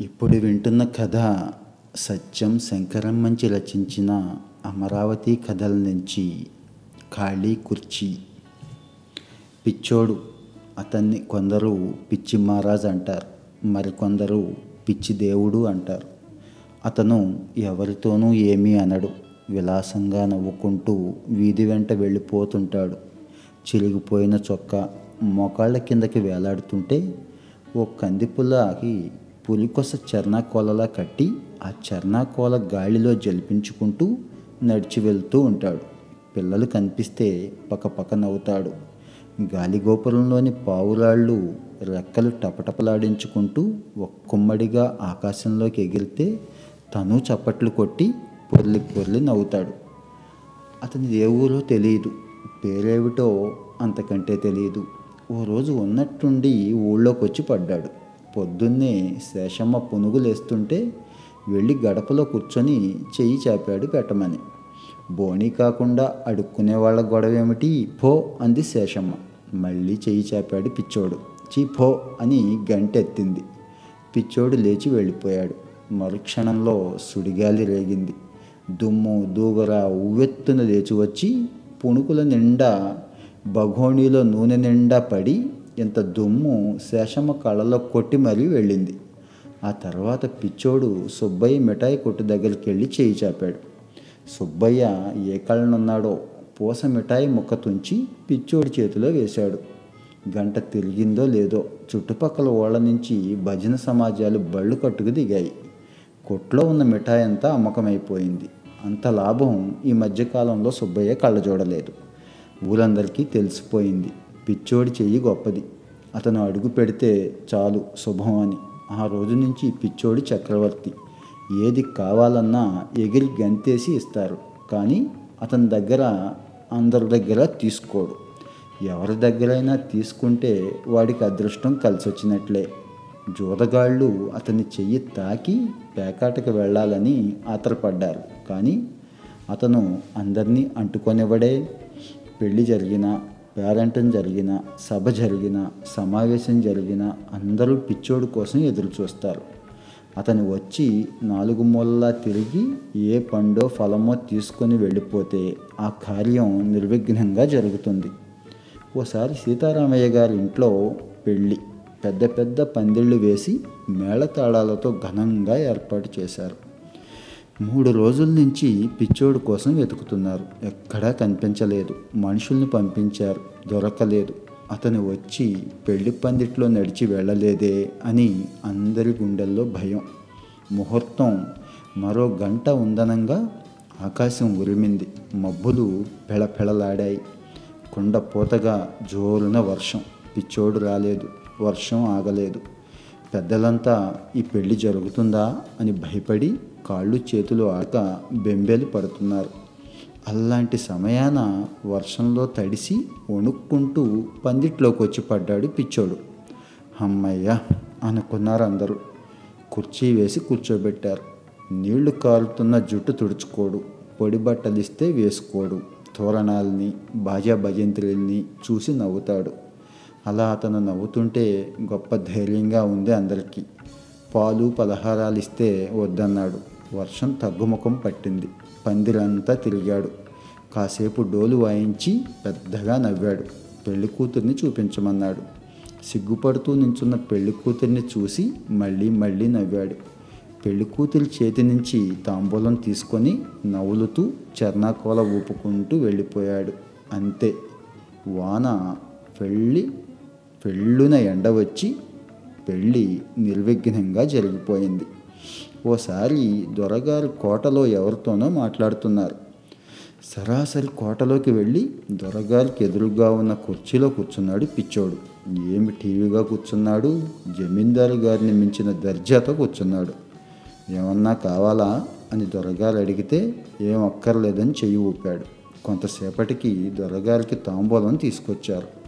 ఇప్పుడు వింటున్న కథ సత్యం శంకరమ్మంచి రచించిన అమరావతి కథల నుంచి. ఖాళీ కుర్చీ. పిచ్చోడు అతన్ని కొందరు పిచ్చి మహారాజ్ అంటారు. మరికొందరు పిచ్చి దేవుడు అంటారు. అతను ఎవరితోనూ ఏమీ అనడు. విలాసంగా నవ్వుకుంటూ వీధి వెంట వెళ్ళిపోతుంటాడు. చిరిగిపోయిన చొక్కా మోకాళ్ళ కిందకి వేలాడుతుంటే ఓ కందిపుల్లకి పులికొస చర్నాకోలలా కట్టి ఆ చర్నాకోల గాలిలో జలిపించుకుంటూ నడిచి వెళ్తూ ఉంటాడు. పిల్లలు కనిపిస్తే పక్కపక్క నవ్వుతాడు. గాలిగోపురంలోని పావురాళ్ళు రెక్కలు టపటపలాడించుకుంటూ ఒక్కమ్మడిగా ఆకాశంలోకి ఎగిరితే తను చప్పట్లు కొట్టి పొర్లి పొర్లి నవ్వుతాడు. అతని ఏ ఊరో తెలియదు. పేరేమిటో అంతకంటే తెలియదు. ఓ రోజు ఉన్నట్టుండి ఊళ్ళోకి వచ్చి పడ్డాడు. పొద్దున్నే శేషమ్మ పునుగులేస్తుంటే వెళ్ళి గడపలో కూర్చొని చెయ్యి చాపాడు పెట్టమని బోణీ కాకుండా అడుక్కునే వాళ్ళ గొడవ ఏమిటి పో అంది శేషమ్మ. మళ్ళీ చెయ్యి చాపాడు పిచ్చోడు. చీ పో అని గంటెత్తింది. పిచ్చోడు లేచి వెళ్ళిపోయాడు. మరుక్షణంలో సుడిగాలి రేగింది. దుమ్ము దూగర ఉవ్వెత్తున లేచి వచ్చి పుణుకుల నిండా భగోణిలో నూనె నిండా పడి ఇంత దుమ్ము శేషమ్మ కళ్ళలో కొట్టి మరీ వెళ్ళింది. ఆ తర్వాత పిచ్చోడు సుబ్బయ్య మిఠాయి కొట్టు దగ్గరికి వెళ్ళి చేయి చాపాడు. సుబ్బయ్య ఏ కళ్ళనున్నాడో పూస మిఠాయి ముక్క తుంచి పిచ్చోడి చేతిలో వేశాడు. గంట తిరిగిందో లేదో చుట్టుపక్కల ఓళ్ళ నుంచి భజన సమాజాలు బళ్ళు కట్టుకు దిగాయి. కొట్లో ఉన్న మిఠాయి అంతా అమ్మకమైపోయింది. అంత లాభం ఈ మధ్యకాలంలో సుబ్బయ్య కళ్ళ చూడలేదు ఊరందరికీ తెలిసిపోయింది. పిచ్చోడి చెయ్యి గొప్పది. అతను అడుగు పెడితే చాలు శుభం అని. ఆ రోజు నుంచి పిచ్చోడి చక్రవర్తి. ఏది కావాలన్నా ఎగిరి గంతేసి ఇస్తారు. కానీ అతని దగ్గర అందరి దగ్గర తీసుకోడు. ఎవరి దగ్గరైనా తీసుకుంటే వాడికి అదృష్టం కలిసి వచ్చినట్లే జూదగాళ్ళు అతని చెయ్యి తాకి పేకాటకు వెళ్ళాలని ఆతరపడ్డారు. కానీ అతను అందరినీ అంటుకొనివ్వడే. పెళ్ళి జరిగినా పేరంటం జరిగిన సభ జరిగిన సమావేశం జరిగిన అందరూ పిచ్చోడు కోసం ఎదురు చూస్తారు అతను వచ్చి నాలుగు మూలలా తిరిగి ఏ పండో ఫలమో తీసుకొని వెళ్ళిపోతే ఆ కార్యం నిర్విఘ్నంగా జరుగుతుంది. ఓసారి సీతారామయ్య గారి ఇంట్లో పెళ్ళి పెద్ద పెద్ద పందిళ్ళు వేసి మేళతాళాలతో ఘనంగా ఏర్పాటు చేశారు. మూడు రోజుల నుంచి పిచ్చోడు కోసం వెతుకుతున్నారు. ఎక్కడా కనిపించలేదు. మనుషుల్ని పంపించారు. దొరకలేదు. అతను వచ్చి పెళ్ళి పందిట్లో నడిచి వెళ్ళలేదే అని అందరి గుండెల్లో భయం. ముహూర్తం మరో గంట ఉందనంగా ఆకాశం ఉరిమింది. మబ్బులు పెళపెళలాడాయి. కొండ జోరున వర్షం. పిచ్చోడు రాలేదు. వర్షం ఆగలేదు. పెద్దలంతా ఈ పెళ్ళి జరుగుతుందా అని భయపడి కాళ్ళు చేతులు ఆక బెంబేలు పడుతున్నారు. అలాంటి సమయాన వర్షంలో తడిసి వణుక్కుంటూ పందిట్లోకి వచ్చి పడ్డాడు పిచ్చోడు. అమ్మయ్య! అనుకున్నారు అందరూ. కుర్చీ వేసి కూర్చోబెట్టారు. నీళ్ళు కారుతున్న జుట్టు తుడుచుకోడు. పొడి బట్టలిస్తే వేసుకోడు. తోరణాలని బాజా భజంత్రుల్ని చూసి నవ్వుతాడు. అలా అతను నవ్వుతుంటే గొప్ప ధైర్యంగా ఉంది అందరికీ. పాలు పలహారాలు ఇస్తే వద్దన్నాడు. వర్షం తగ్గుముఖం పట్టింది. పందిరంతా తిరిగాడు. కాసేపు డోలు వాయించి పెద్దగా నవ్వాడు. పెళ్ళి కూతుర్ని చూపించమన్నాడు. సిగ్గుపడుతూ నించున్న పెళ్ళి కూతుర్ని చూసి మళ్ళీ మళ్ళీ నవ్వాడు. పెళ్ళి కూతురి చేతి నుంచి తాంబూలం తీసుకొని నవ్వులుతూ చర్నాకోల ఊపుకుంటూ వెళ్ళిపోయాడు. అంతే. వాన పెళ్ళి పెళ్ళున ఎండ వచ్చి పెళ్ళి నిర్విఘ్నంగా జరిగిపోయింది. ఓసారి దొరగారు కోటలో ఎవరితోనో మాట్లాడుతున్నారు. సరాసరి కోటలోకి వెళ్ళి దొరగారికి ఎదురుగా ఉన్న కుర్చీలో కూర్చున్నాడు పిచ్చోడు. ఏమి టీవీగా కూర్చున్నాడు? జమీందారు గారిని మించిన దర్జాతో కూర్చున్నాడు. ఏమన్నా కావాలా? అని దొరగారు అడిగితే ఏం అక్కర్లేదని చెయ్యి ఊపాడు. కొంతసేపటికి దొరగారికి తాంబూలం తీసుకొచ్చారు.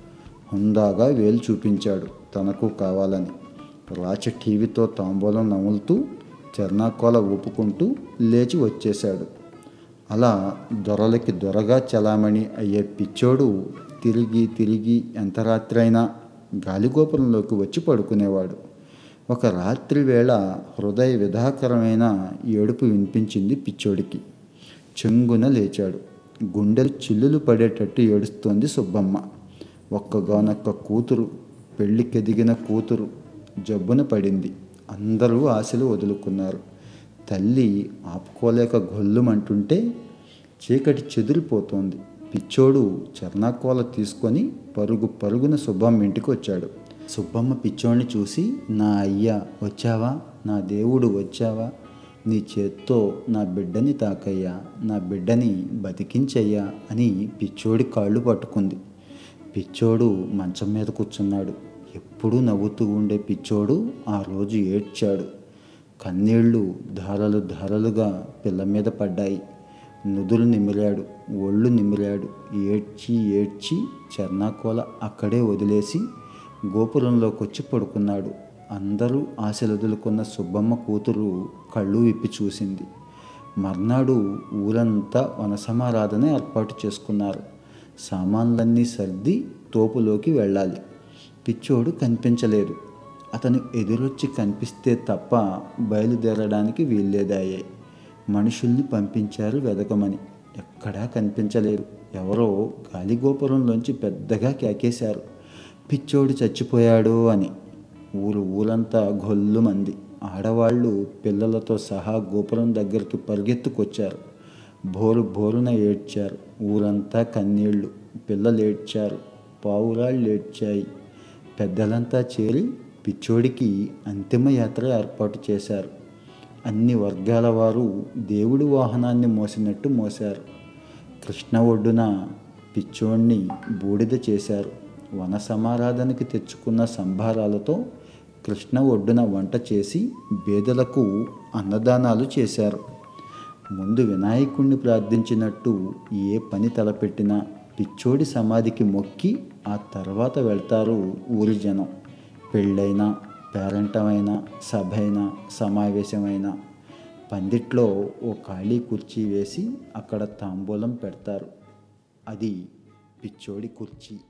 హుందాగా వేలు చూపించాడు తనకు కావాలని. రాచ టీవీతో తాంబూలం నములుతూ చర్నాకోల ఊపుకుంటూ లేచి వచ్చేశాడు. అలా దొరలకి దొరగా చలామణి అయ్యే పిచ్చోడు తిరిగి తిరిగి ఎంత రాత్రైనా గాలిగోపురంలోకి వచ్చి పడుకునేవాడు. ఒక రాత్రి వేళ హృదయ విధాకరమైన ఏడుపు వినిపించింది పిచ్చోడికి. చెంగున లేచాడు. గుండెలు చిల్లులు పడేటట్టు ఏడుస్తోంది సుబ్బమ్మ. ఒక్కగానొక్క కూతురు పెళ్ళికెదిగిన కూతురు జబ్బున పడింది. అందరూ ఆశలు వదులుకున్నారు. తల్లి ఆపుకోలేక గొల్లుమంటుంటే చీకటి చెదిరిపోతోంది. పిచ్చోడు చర్నాకోల తీసుకొని పరుగు పరుగున సుబ్బమ్మ ఇంటికి వచ్చాడు సుబ్బమ్మ పిచ్చోడిని చూసి నా అయ్యా వచ్చావా? నా దేవుడు వచ్చావా? నీ చేత్తో నా బిడ్డని తాకయ్యా. నా బిడ్డని బతికించయ్యా అని పిచ్చోడి కాళ్ళు పట్టుకుంది. పిచ్చోడు మంచం మీద కూర్చున్నాడు. ఎప్పుడూ నవ్వుతూ ఉండే పిచ్చోడు ఆ రోజు ఏడ్చాడు. కన్నీళ్ళు ధారలు ధారలుగా పిల్ల మీద పడ్డాయి. నుదులు నిమిరాడు ఒళ్ళు నిమిరాడు. ఏడ్చి ఏడ్చి చర్నాకోల అక్కడే వదిలేసి గోపురంలోకి వచ్చి పడుకున్నాడు. అందరూ ఆశలొదులుకున్న సుబ్బమ్మ కూతురు కళ్ళు విప్పి చూసింది. మర్నాడు ఊరంతా వనసమారాధన ఏర్పాటు చేసుకున్నారు. సామాన్లన్నీ సర్ది తోపులోకి వెళ్ళాలి. పిచ్చోడు కనిపించలేదు అతను ఎదురొచ్చి కనిపిస్తే తప్ప బయలుదేరడానికి వీల్లేదాయే. మనుషుల్ని పంపించారు వెదకమని. ఎక్కడా కనిపించలేరు. ఎవరో గాలిగోపురంలోంచి పెద్దగా కేకేశారు. పిచ్చోడు చచ్చిపోయాడు అని. ఊరు ఊరంతా గొల్లుమంది. ఆడవాళ్ళు పిల్లలతో సహా గోపురం దగ్గరికి పరిగెత్తుకొచ్చారు. బోరు బోరున ఏడ్చారు. ఊరంతా కన్నీళ్ళు. పిల్లలు ఏడ్చారు. పావురాళ్ళు ఏడ్చాయి. పెద్దలంతా చేరి పిచ్చోడికి అంతిమ యాత్ర ఏర్పాటు చేశారు. అన్ని వర్గాల వారు దేవుడి వాహనాన్ని మోసినట్టు మోశారు. కృష్ణ ఒడ్డున పిచ్చోడిని బూడిద చేశారు. వన సమారాధనకి తెచ్చుకున్న సంభారాలతో కృష్ణ ఒడ్డున వంట చేసి బేదలకు అన్నదానాలు చేశారు. ముందు వినాయకుణ్ణి ప్రార్థించినట్టు ఏ పని తలపెట్టినా పిచ్చోడి సమాధికి మొక్కి ఆ తర్వాత వెళ్తారు ఊరి జనం. పెళ్ళైనా పేరంటమైన సభైనా సమావేశమైన. పందిట్లో ఓ ఖాళీ కుర్చీ వేసి అక్కడ తాంబూలం పెడతారు. అది పిచ్చోడి కుర్చీ.